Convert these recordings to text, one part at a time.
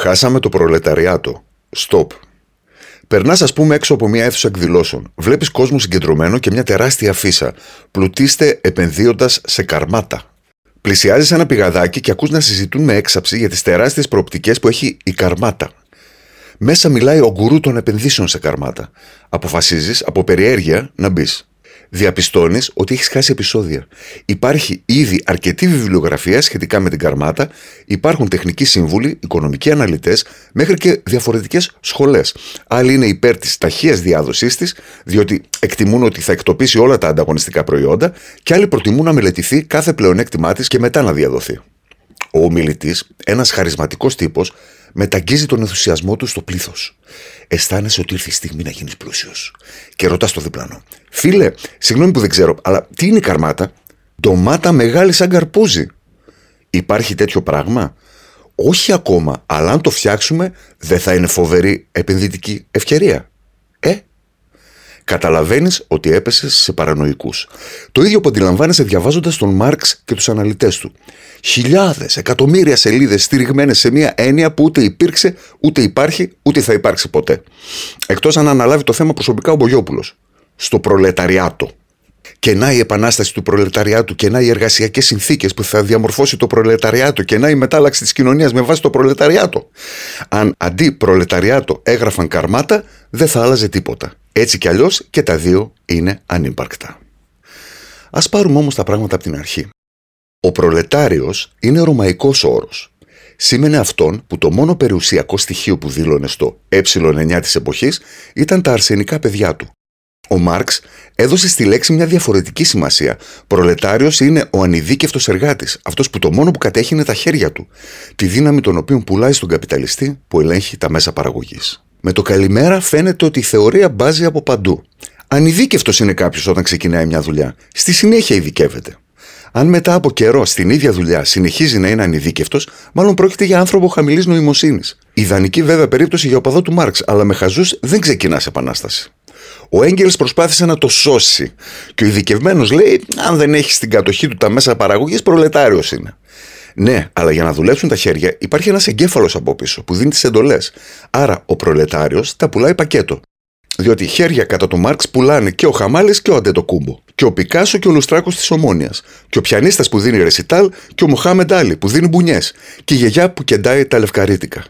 Χάσαμε το προλεταριάτο. Stop. Περνάς, ας πούμε, έξω από μια αίθουσα εκδηλώσεων. Βλέπεις κόσμο συγκεντρωμένο και μια τεράστια φύσα. Πλουτίστε επενδύοντας σε καρμάτα. Πλησιάζεις ένα πηγαδάκι και ακούς να συζητούν με έξαψη για τις τεράστιες προοπτικές που έχει η καρμάτα. Μέσα μιλάει ο γκουρού των επενδύσεων σε καρμάτα. Αποφασίζεις από περιέργεια να μπεις διαπιστώνεις ότι έχεις χάσει επεισόδια. Υπάρχει ήδη αρκετή βιβλιογραφία σχετικά με την καρμάτα, υπάρχουν τεχνικοί σύμβουλοι, οικονομικοί αναλυτές, μέχρι και διαφορετικές σχολές. Άλλοι είναι υπέρ της ταχείας διάδοσής της, διότι εκτιμούν ότι θα εκτοπίσει όλα τα ανταγωνιστικά προϊόντα, και άλλοι προτιμούν να μελετηθεί κάθε πλεονέκτημά της και μετά να διαδοθεί. Ο ομιλητής, ένας χαρισματικός τύπος, μεταγγίζει τον ενθουσιασμό του στο πλήθος. Αισθάνεσαι ότι ήρθε η στιγμή να γίνεις πλούσιος. Και ρωτάς το διπλανό. Φίλε, συγγνώμη που δεν ξέρω, αλλά τι είναι η καρμάτα; Ντομάτα μεγάλη σαν καρπούζι. Υπάρχει τέτοιο πράγμα; Όχι ακόμα, αλλά αν το φτιάξουμε, δεν θα είναι φοβερή επενδυτική ευκαιρία. Ε, καταλαβαίνεις ότι έπεσες σε παρανοϊκούς. Το ίδιο που αντιλαμβάνεσαι διαβάζοντας τον Μάρξ και τους αναλυτές του. Χιλιάδες, εκατομμύρια σελίδες στηριγμένες σε μια έννοια που ούτε υπήρξε, ούτε υπάρχει, ούτε θα υπάρξει ποτέ. Εκτός αν αναλάβει το θέμα προσωπικά ο Μπογιόπουλος. Στο προλεταριάτο. Και να η επανάσταση του προλεταριάτου, και να οι εργασιακές συνθήκες που θα διαμορφώσει το προλεταριάτο, και να η μετάλλαξη της κοινωνίας με βάση το προλεταριάτο. Αν αντί προλεταριάτο έγραφαν καρμάτα, δεν θα άλλαζε τίποτα. Έτσι κι αλλιώς και τα δύο είναι ανύπαρκτα. Α πάρουμε όμως τα πράγματα από την αρχή. Ο προλετάριος είναι ρωμαϊκός όρος. Σήμαινε αυτόν που το μόνο περιουσιακό στοιχείο που δήλωνε στο ε9 της εποχής ήταν τα αρσενικά παιδιά του. Ο Μάρξ έδωσε στη λέξη μια διαφορετική σημασία. Προλετάριος είναι ο ανειδίκευτος εργάτης, αυτός που το μόνο που κατέχει είναι τα χέρια του, τη δύναμη των οποίων πουλάει στον καπιταλιστή που ελέγχει τα μέσα παραγωγής. Με το καλημέρα φαίνεται ότι η θεωρία μπάζει από παντού. Ανειδίκευτος είναι κάποιος όταν ξεκινάει μια δουλειά. Στη συνέχεια ειδικεύεται. Αν μετά από καιρό στην ίδια δουλειά συνεχίζει να είναι ανειδίκευτος, μάλλον πρόκειται για άνθρωπο χαμηλής νοημοσύνης. Ιδανική βέβαια περίπτωση για οπαδό του Μάρξ, αλλά με χαζούς δεν ξεκινάς επανάσταση. Ο Έγκελ προσπάθησε να το σώσει. Και ο ειδικευμένος λέει: Αν δεν έχεις στην κατοχή του τα μέσα παραγωγής, προλετάριος είναι. Ναι, αλλά για να δουλέψουν τα χέρια υπάρχει ένας εγκέφαλος από πίσω που δίνει τις εντολές. Άρα ο προλετάριος τα πουλάει πακέτο. Διότι χέρια κατά του Μάρξ πουλάνε και ο Χαμάλης και ο Αντετοκούμπο. Και ο Πικάσο και ο Λουστράκος της Ομόνιας. Και ο πιανίστας που δίνει ρεσιτάλ και ο Μοχάμεντ Άλλη που δίνει μπουνιές. Και η γιαγιά που κεντάει τα λευκαρίτικα.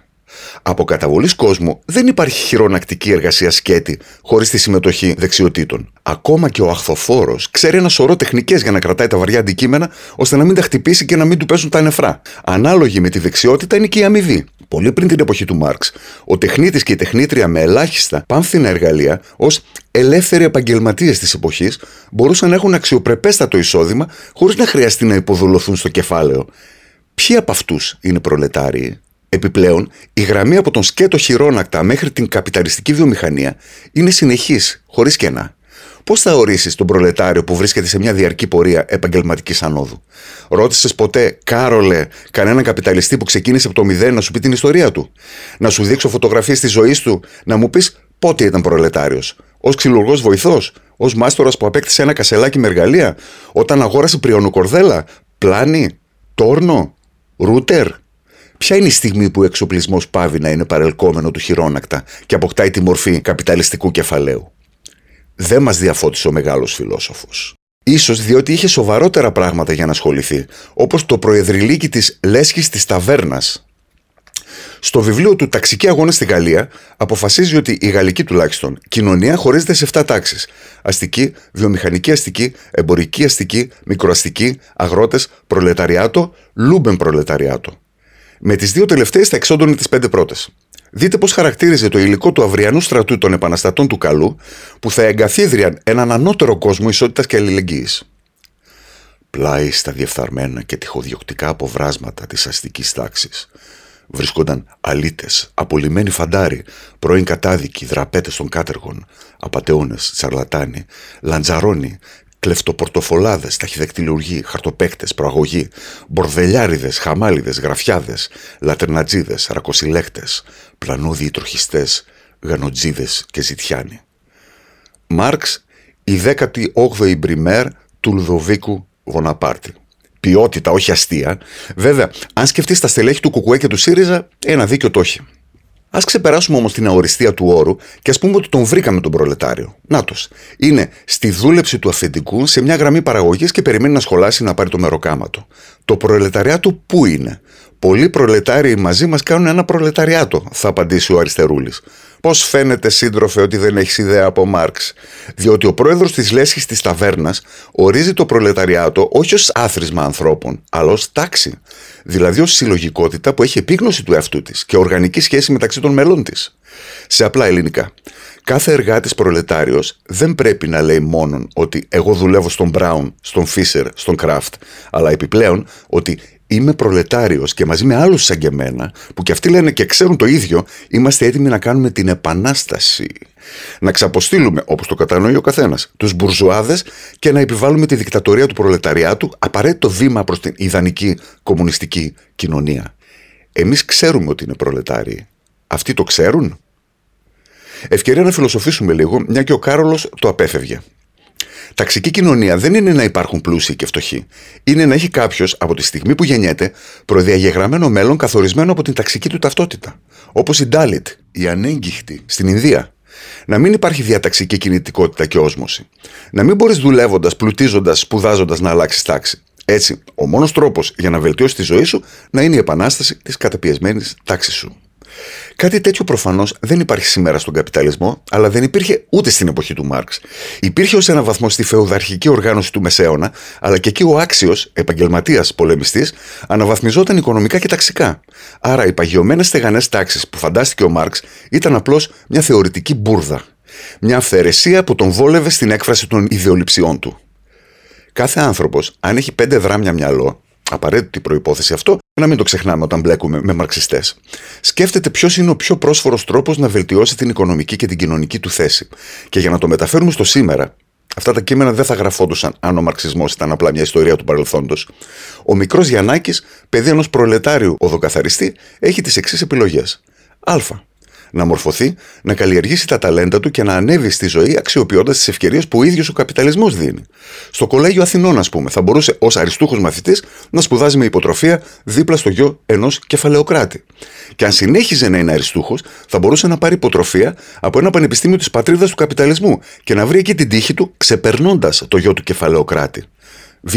Από καταβολής κόσμου δεν υπάρχει χειρονακτική εργασία σκέτη χωρίς τη συμμετοχή δεξιοτήτων. Ακόμα και ο αχθοφόρος ξέρει ένα σωρό τεχνικές για να κρατάει τα βαριά αντικείμενα ώστε να μην τα χτυπήσει και να μην του πέσουν τα νεφρά. Ανάλογη με τη δεξιότητα είναι και η αμοιβή. Πολύ πριν την εποχή του Μάρξ, ο τεχνίτης και η τεχνίτρια με ελάχιστα πάμφθηνα εργαλεία, ως ελεύθεροι επαγγελματίες της εποχής, μπορούσαν να έχουν αξιοπρεπέστατο εισόδημα χωρίς να χρειαστεί να υποδουλωθούν στο κεφάλαιο. Ποιοι από αυτούς είναι προλετάριοι, Επιπλέον, η γραμμή από τον σκέτο χειρόνακτα μέχρι την καπιταλιστική βιομηχανία είναι συνεχής, χωρίς κενά. Πώς θα ορίσεις τον προλετάριο που βρίσκεται σε μια διαρκή πορεία επαγγελματικής ανόδου; Ρώτησες ποτέ, Κάρολε, κανέναν καπιταλιστή που ξεκίνησε από το μηδέν να σου πει την ιστορία του; Να σου δείξω φωτογραφίες της ζωής του, να μου πεις πότε ήταν προλετάριος; Ω ξυλουργός βοηθός, ως μάστορας που απέκτησε ένα κασελάκι με εργαλεία, όταν αγόρασε πριονοκορδέλα, πλάνη, τόρνο, ρούτερ. Ποια είναι η στιγμή που ο εξοπλισμός πάβει να είναι παρελκόμενο του χειρόνακτα και αποκτάει τη μορφή καπιταλιστικού κεφαλαίου; Δεν μας διαφώτισε ο μεγάλος φιλόσοφος. Ίσως διότι είχε σοβαρότερα πράγματα για να ασχοληθεί, όπως το προεδρυλίκι της λέσχης της ταβέρνας. Στο βιβλίο του Ταξική Αγώνα στη Γαλλία αποφασίζει ότι η γαλλική τουλάχιστον κοινωνία χωρίζεται σε 7 τάξεις. Αστική, βιομηχανική αστική, εμπορική αστική, μικροαστική, αγρότες, προλεταριάτο, λούμπεν προλεταριάτο. Με τις δύο τελευταίες θα εξόντωνε τις πέντε πρώτες. Δείτε πώς χαρακτήριζε το υλικό του αυριανού στρατού των επαναστατών του καλού, που θα εγκαθίδριαν έναν ανώτερο κόσμο ισότητας και αλληλεγγύης. Πλάι στα διεφθαρμένα και τυχοδιοκτικά αποβράσματα της αστικής τάξης βρίσκονταν αλήτες, απολυμμένοι φαντάροι, πρώην κατάδικοι, δραπέτες των κάτεργων, απαταιώνε, τσαρλατάνοι, λαντζαρόνοι, κλεφτοπορτοφολάδες, ταχυδεκτυλουργοί, χαρτοπέκτε, προαγωγοί, μπορδελιάριδες, χαμάλιδες, γραφιάδες, λατερνατζίδε, ρακοσυλέκτε, πλανούδιοι τροχιστές, γανοτζίδες και ζητιάνοι. Μάρξ, η 18η Μπριμέρ του Λουδοβίκου Βοναπάρτη. ποιότητα, όχι αστεία. Βέβαια, αν σκεφτείς τα στελέχη του Κουκουέ και του ΣΥΡΙΖΑ, ένα δίκιο το έχει. Α ξεπεράσουμε όμως την αοριστία του όρου και ας πούμε ότι τον βρήκαμε τον προλετάριο. Νάτο. Είναι στη δούλεψη του αφεντικού σε μια γραμμή παραγωγής και περιμένει να σχολάσει να πάρει το μεροκάματο. Το προλεταριάτο πού είναι; Πολλοί προλετάριοι μαζί μας κάνουν ένα προλεταριάτο, θα απαντήσει ο Αριστερούλης. Πώς φαίνεται, σύντροφε, ότι δεν έχεις ιδέα από Μάρξ; Διότι ο πρόεδρος της λέσχης της ταβέρνας ορίζει το προλεταριάτο όχι ως άθροισμα ανθρώπων, αλλά ως τάξη. Δηλαδή ως συλλογικότητα που έχει επίγνωση του εαυτού της και οργανική σχέση μεταξύ των μελών της. Σε απλά ελληνικά. Κάθε εργάτης προλετάριος δεν πρέπει να λέει μόνον ότι εγώ δουλεύω στον Μπράουν, στον Φίσερ, στον Κράφτ, αλλά επιπλέον ότι είμαι προλετάριος και μαζί με άλλους σαν και εμένα, που και αυτοί λένε και ξέρουν το ίδιο, είμαστε έτοιμοι να κάνουμε την επανάσταση. Να ξαποστείλουμε, όπως το κατανοεί ο καθένας, τους μπουρζουάδες και να επιβάλλουμε τη δικτατορία του προλεταριάτου, απαραίτητο βήμα προς την ιδανική κομμουνιστική κοινωνία. Εμείς ξέρουμε ότι είναι προλετάριοι. Αυτοί το ξέρουν. Ευκαιρία να φιλοσοφήσουμε λίγο, μια και ο Κάρολος το απέφευγε. Ταξική κοινωνία δεν είναι να υπάρχουν πλούσιοι και φτωχοί. Είναι να έχει κάποιος από τη στιγμή που γεννιέται προδιαγεγραμμένο μέλλον καθορισμένο από την ταξική του ταυτότητα. Όπως η Ντάλιτ, η ανέγκυχτη στην Ινδία. Να μην υπάρχει διαταξική κινητικότητα και όσμωση. Να μην μπορείς δουλεύοντας, πλουτίζοντας, σπουδάζοντας να αλλάξεις τάξη. Έτσι, ο μόνος τρόπος για να βελτιώσεις τη ζωή σου να είναι η επανάσταση της καταπιεσμένης τάξης σου. Κάτι τέτοιο προφανώς δεν υπάρχει σήμερα στον καπιταλισμό, αλλά δεν υπήρχε ούτε στην εποχή του Μάρξ. Υπήρχε ως ένα βαθμό στη φεουδαρχική οργάνωση του Μεσαίωνα, αλλά και εκεί ο άξιος, επαγγελματίας πολεμιστής, αναβαθμιζόταν οικονομικά και ταξικά. Άρα οι παγιωμένες στεγανές τάξεις που φαντάστηκε ο Μάρξ ήταν απλώς μια θεωρητική μπουρδα. Μια αυθαιρεσία που τον βόλευε στην έκφραση των ιδεολειψιών του. Κάθε άνθρωπος, αν έχει πέντε δράμια μυαλό, απαραίτητη προπόθεση αυτό, να μην το ξεχνάμε όταν μπλέκουμε με μαρξιστές. Σκέφτεται ποιος είναι ο πιο πρόσφορος τρόπος να βελτιώσει την οικονομική και την κοινωνική του θέση. Και για να το μεταφέρουμε στο σήμερα, αυτά τα κείμενα δεν θα γραφόντουσαν αν ο μαρξισμός ήταν απλά μια ιστορία του παρελθόντος. Ο μικρός Γιαννάκης, παιδί ενός προλετάριου οδοκαθαριστή, έχει τις εξής επιλογές. Α να μορφωθεί, να καλλιεργήσει τα ταλέντα του και να ανέβει στη ζωή αξιοποιώντας τις ευκαιρίες που ο ίδιος ο καπιταλισμός δίνει. Στο κολέγιο Αθηνών, ας πούμε, θα μπορούσε ως αριστούχος μαθητής να σπουδάζει με υποτροφία δίπλα στο γιο ενός κεφαλαιοκράτη. Και αν συνέχιζε να είναι αριστούχος, θα μπορούσε να πάρει υποτροφία από ένα πανεπιστήμιο της πατρίδας του καπιταλισμού και να βρει εκεί την τύχη του ξεπερνώντας το γιο του κεφαλαιοκράτη. Β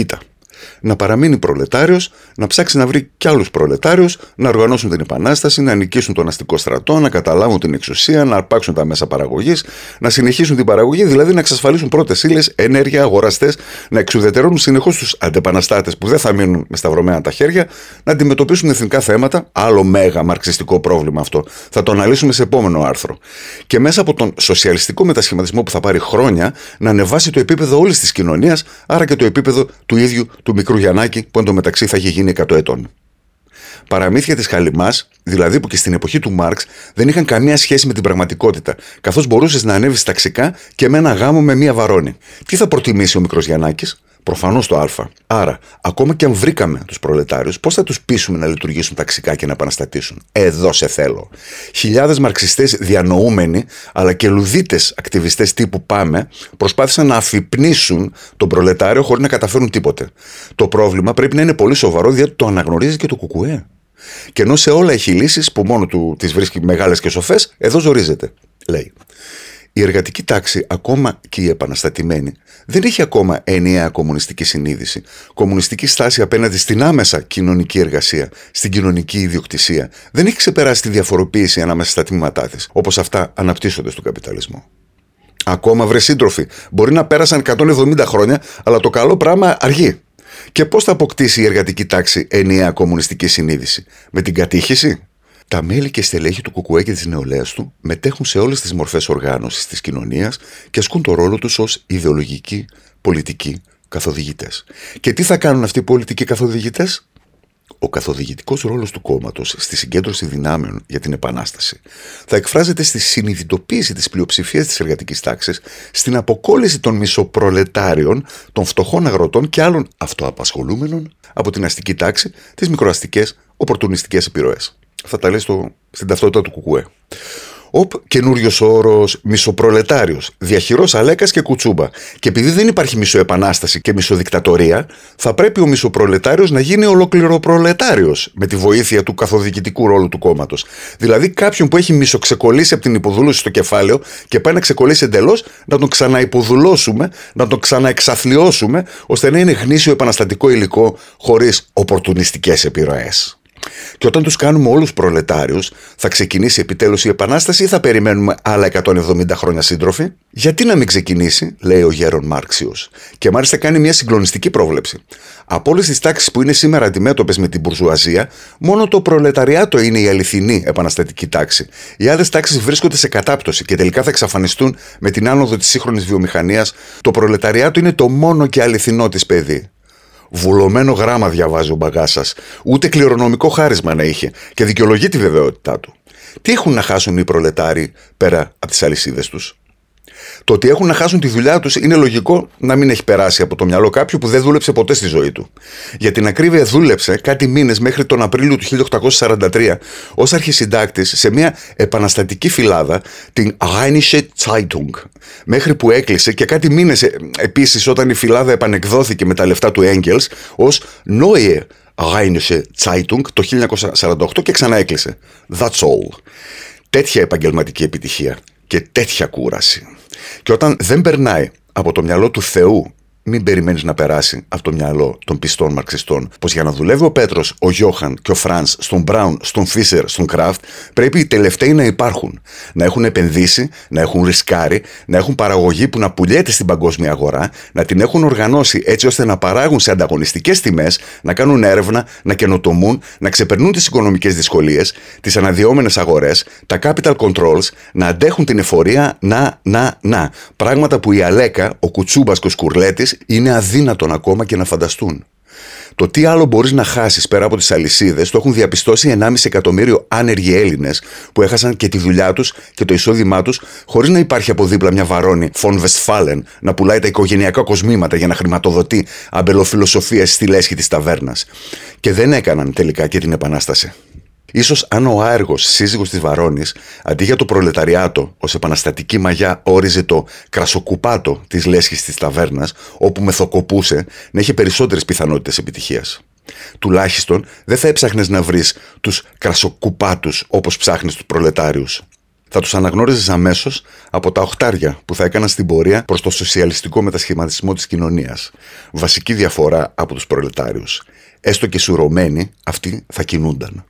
να παραμείνει προλετάριος, να ψάξει να βρει κι άλλους προλετάριους, να οργανώσουν την επανάσταση, να νικήσουν τον αστικό στρατό, να καταλάβουν την εξουσία, να αρπάξουν τα μέσα παραγωγής, να συνεχίσουν την παραγωγή, δηλαδή να εξασφαλίσουν πρώτες ύλες, ενέργεια, αγοραστές, να εξουδετερώνουν συνεχώς τους αντεπαναστάτες που δεν θα μείνουν με σταυρωμένα τα χέρια, να αντιμετωπίσουν εθνικά θέματα. Άλλο μέγα μαρξιστικό πρόβλημα αυτό. Θα το αναλύσουμε σε επόμενο άρθρο. Και μέσα από τον σοσιαλιστικό μετασχηματισμό που θα πάρει χρόνια να ανεβάσει το επίπεδο όλης της κοινωνίας, άρα και το επίπεδο του ίδιου του μικρού Γιαννάκη που εντωμεταξύ θα είχε γίνει 100 ετών. Παραμύθια της Χαλιμάς, δηλαδή που και στην εποχή του Μάρξ δεν είχαν καμία σχέση με την πραγματικότητα, καθώς μπορούσες να ανέβεις ταξικά και με ένα γάμο με μία βαρόνη. Τι θα προτιμήσει ο μικρός Γιαννάκης, Προφανώς το Α. Άρα, ακόμα και αν βρήκαμε τους προλετάριους, πώς θα τους πείσουμε να λειτουργήσουν ταξικά και να επαναστατήσουν; Εδώ σε θέλω. Χιλιάδες μαρξιστές διανοούμενοι, αλλά και λουδίτες ακτιβιστές τύπου Πάμε, προσπάθησαν να αφυπνίσουν τον προλετάριο χωρίς να καταφέρουν τίποτε. Το πρόβλημα πρέπει να είναι πολύ σοβαρό, διότι το αναγνωρίζει και το Κουκουέ. Και ενώ σε όλα έχει λύσεις που μόνο του τις βρίσκει μεγάλες και σοφές, εδώ ζορίζεται. Λέει. Η εργατική τάξη, ακόμα και η επαναστατημένη, δεν έχει ακόμα ενιαία κομμουνιστική συνείδηση, κομμουνιστική στάση απέναντι στην άμεσα κοινωνική εργασία, στην κοινωνική ιδιοκτησία. Δεν έχει ξεπεράσει τη διαφοροποίηση ανάμεσα στα τμήματά της, όπως αυτά αναπτύσσονται στον καπιταλισμό. Ακόμα βρε σύντροφοι, μπορεί να πέρασαν 170 χρόνια, αλλά το καλό πράγμα αργεί. Και πώς θα αποκτήσει η εργατική τάξη ενιαία κομμουνιστική συνείδηση, με την κατήχηση, τα μέλη και στελέχη του Κουκουέ και της νεολαίας του μετέχουν σε όλες τις μορφές οργάνωσης της κοινωνίας και ασκούν το ρόλο τους ως ιδεολογικοί, πολιτικοί καθοδηγητές. Και τι θα κάνουν αυτοί οι πολιτικοί καθοδηγητές, ο καθοδηγητικός ρόλος του κόμματος στη συγκέντρωση δυνάμεων για την Επανάσταση θα εκφράζεται στη συνειδητοποίηση της πλειοψηφίας της εργατικής τάξης, στην αποκόλληση των μισοπρολετάριων, των φτωχών αγροτών και άλλων αυτοαπασχολούμενων από την αστική τάξη, τις μικροαστικές, οπορτουνιστικές επιρροές. Αυτά τα λέει στο, στην ταυτότητα του Κουκουέ. Οπ, καινούριος όρος μισοπρολετάριος. Διαχειρός Αλέκας και Κουτσούμπα. Και επειδή δεν υπάρχει μισοεπανάσταση και μισοδικτατορία, θα πρέπει ο μισοπρολετάριος να γίνει ολοκληροπρολετάριος με τη βοήθεια του καθοδικητικού ρόλου του κόμματος. Δηλαδή κάποιον που έχει μισοξεκολλήσει από την υποδούλωση στο κεφάλαιο και πάει να ξεκολλήσει εντελώς, να τον ξαναυποδουλώσουμε, να τον ξαναεξαθλιώσουμε, ώστε να είναι γνήσιο επαναστατικό υλικό χωρίς οπορτουνιστικές επιρροές. Και όταν τους κάνουμε όλους προλετάριους, θα ξεκινήσει επιτέλους η Επανάσταση ή θα περιμένουμε άλλα 170 χρόνια σύντροφοι; Γιατί να μην ξεκινήσει, λέει ο Γέρον Μάρξιος. Και μάλιστα κάνει μια συγκλονιστική πρόβλεψη. Από όλες τις τάξεις που είναι σήμερα αντιμέτωπες με την μπουρζουαζία, μόνο το προλεταριάτο είναι η αληθινή επαναστατική τάξη. Οι άλλες τάξεις βρίσκονται σε κατάπτωση και τελικά θα εξαφανιστούν με την άνοδο της σύγχρονης βιομηχανίας. Το προλεταριάτο είναι το μόνο και αληθινό της παιδί. Βουλωμένο γράμμα διαβάζει ο μπαγκά σας. Ούτε κληρονομικό χάρισμα να είχε και δικαιολογεί τη βεβαιότητά του. Τι έχουν να χάσουν οι προλετάροι πέρα από τις αλυσίδες τους; Το ότι έχουν να χάσουν τη δουλειά τους είναι λογικό να μην έχει περάσει από το μυαλό κάποιου που δεν δούλεψε ποτέ στη ζωή του. Για την ακρίβεια, δούλεψε κάτι μήνες μέχρι τον Απρίλιο του 1843 ως αρχισυντάκτης σε μια επαναστατική φυλάδα, την Rheinische Zeitung. Μέχρι που έκλεισε και κάτι μήνες επίσης όταν η φυλάδα επανεκδόθηκε με τα λεφτά του Έγκελ ως Neue Rheinische Zeitung το 1948 και ξανά έκλεισε. That's all. Τέτοια επαγγελματική επιτυχία και τέτοια κούραση. Και όταν δεν περνάει από το μυαλό του Θεού μην περιμένεις να περάσει από το μυαλό των πιστών μαρξιστών πως για να δουλεύει ο Πέτρος, ο Γιόχαν και ο Φρανς στον Μπράουν, στον Φίσερ, στον Κράφτ, πρέπει οι τελευταίοι να υπάρχουν. Να έχουν επενδύσει, να έχουν ρισκάρει, να έχουν παραγωγή που να πουλιέται στην παγκόσμια αγορά, να την έχουν οργανώσει έτσι ώστε να παράγουν σε ανταγωνιστικές τιμές, να κάνουν έρευνα, να καινοτομούν, να ξεπερνούν τις οικονομικές δυσκολίες, τις αναδυόμενες αγορές, τα capital controls, να αντέχουν την εφορία, να, να, να. Πράγματα που η Αλέκα, ο Κουτσούμπας και ο Σκουρλέτης είναι αδύνατον ακόμα και να φανταστούν. Το τι άλλο μπορείς να χάσεις πέρα από τις αλυσίδες το έχουν διαπιστώσει 1,5 εκατομμύριο άνεργοι Έλληνες που έχασαν και τη δουλειά τους και το εισόδημά τους χωρίς να υπάρχει από δίπλα μια βαρόνη Φον Westfalen να πουλάει τα οικογενειακά κοσμήματα για να χρηματοδοτεί αμπελοφιλοσοφία στη λέσχη της ταβέρνας. Και δεν έκαναν τελικά και την επανάσταση. Ίσως αν ο άεργος σύζυγος της Βαρόνης, αντί για το προλεταριάτο, ως επαναστατική μαγιά όριζε το κρασοκουπάτο της λέσχης της ταβέρνας, όπου μεθοκοπούσε, να είχε περισσότερες πιθανότητες επιτυχίας. Τουλάχιστον δεν θα έψαχνες να βρεις τους κρασοκουπάτους όπως ψάχνεις τους προλετάριους. Θα τους αναγνώριζες αμέσως από τα οχτάρια που θα έκαναν στην πορεία προς το σοσιαλιστικό μετασχηματισμό της κοινωνίας. Βασική διαφορά από τους προλετάριους. Έστω και σουρωμένοι, αυτοί θα κινούνταν.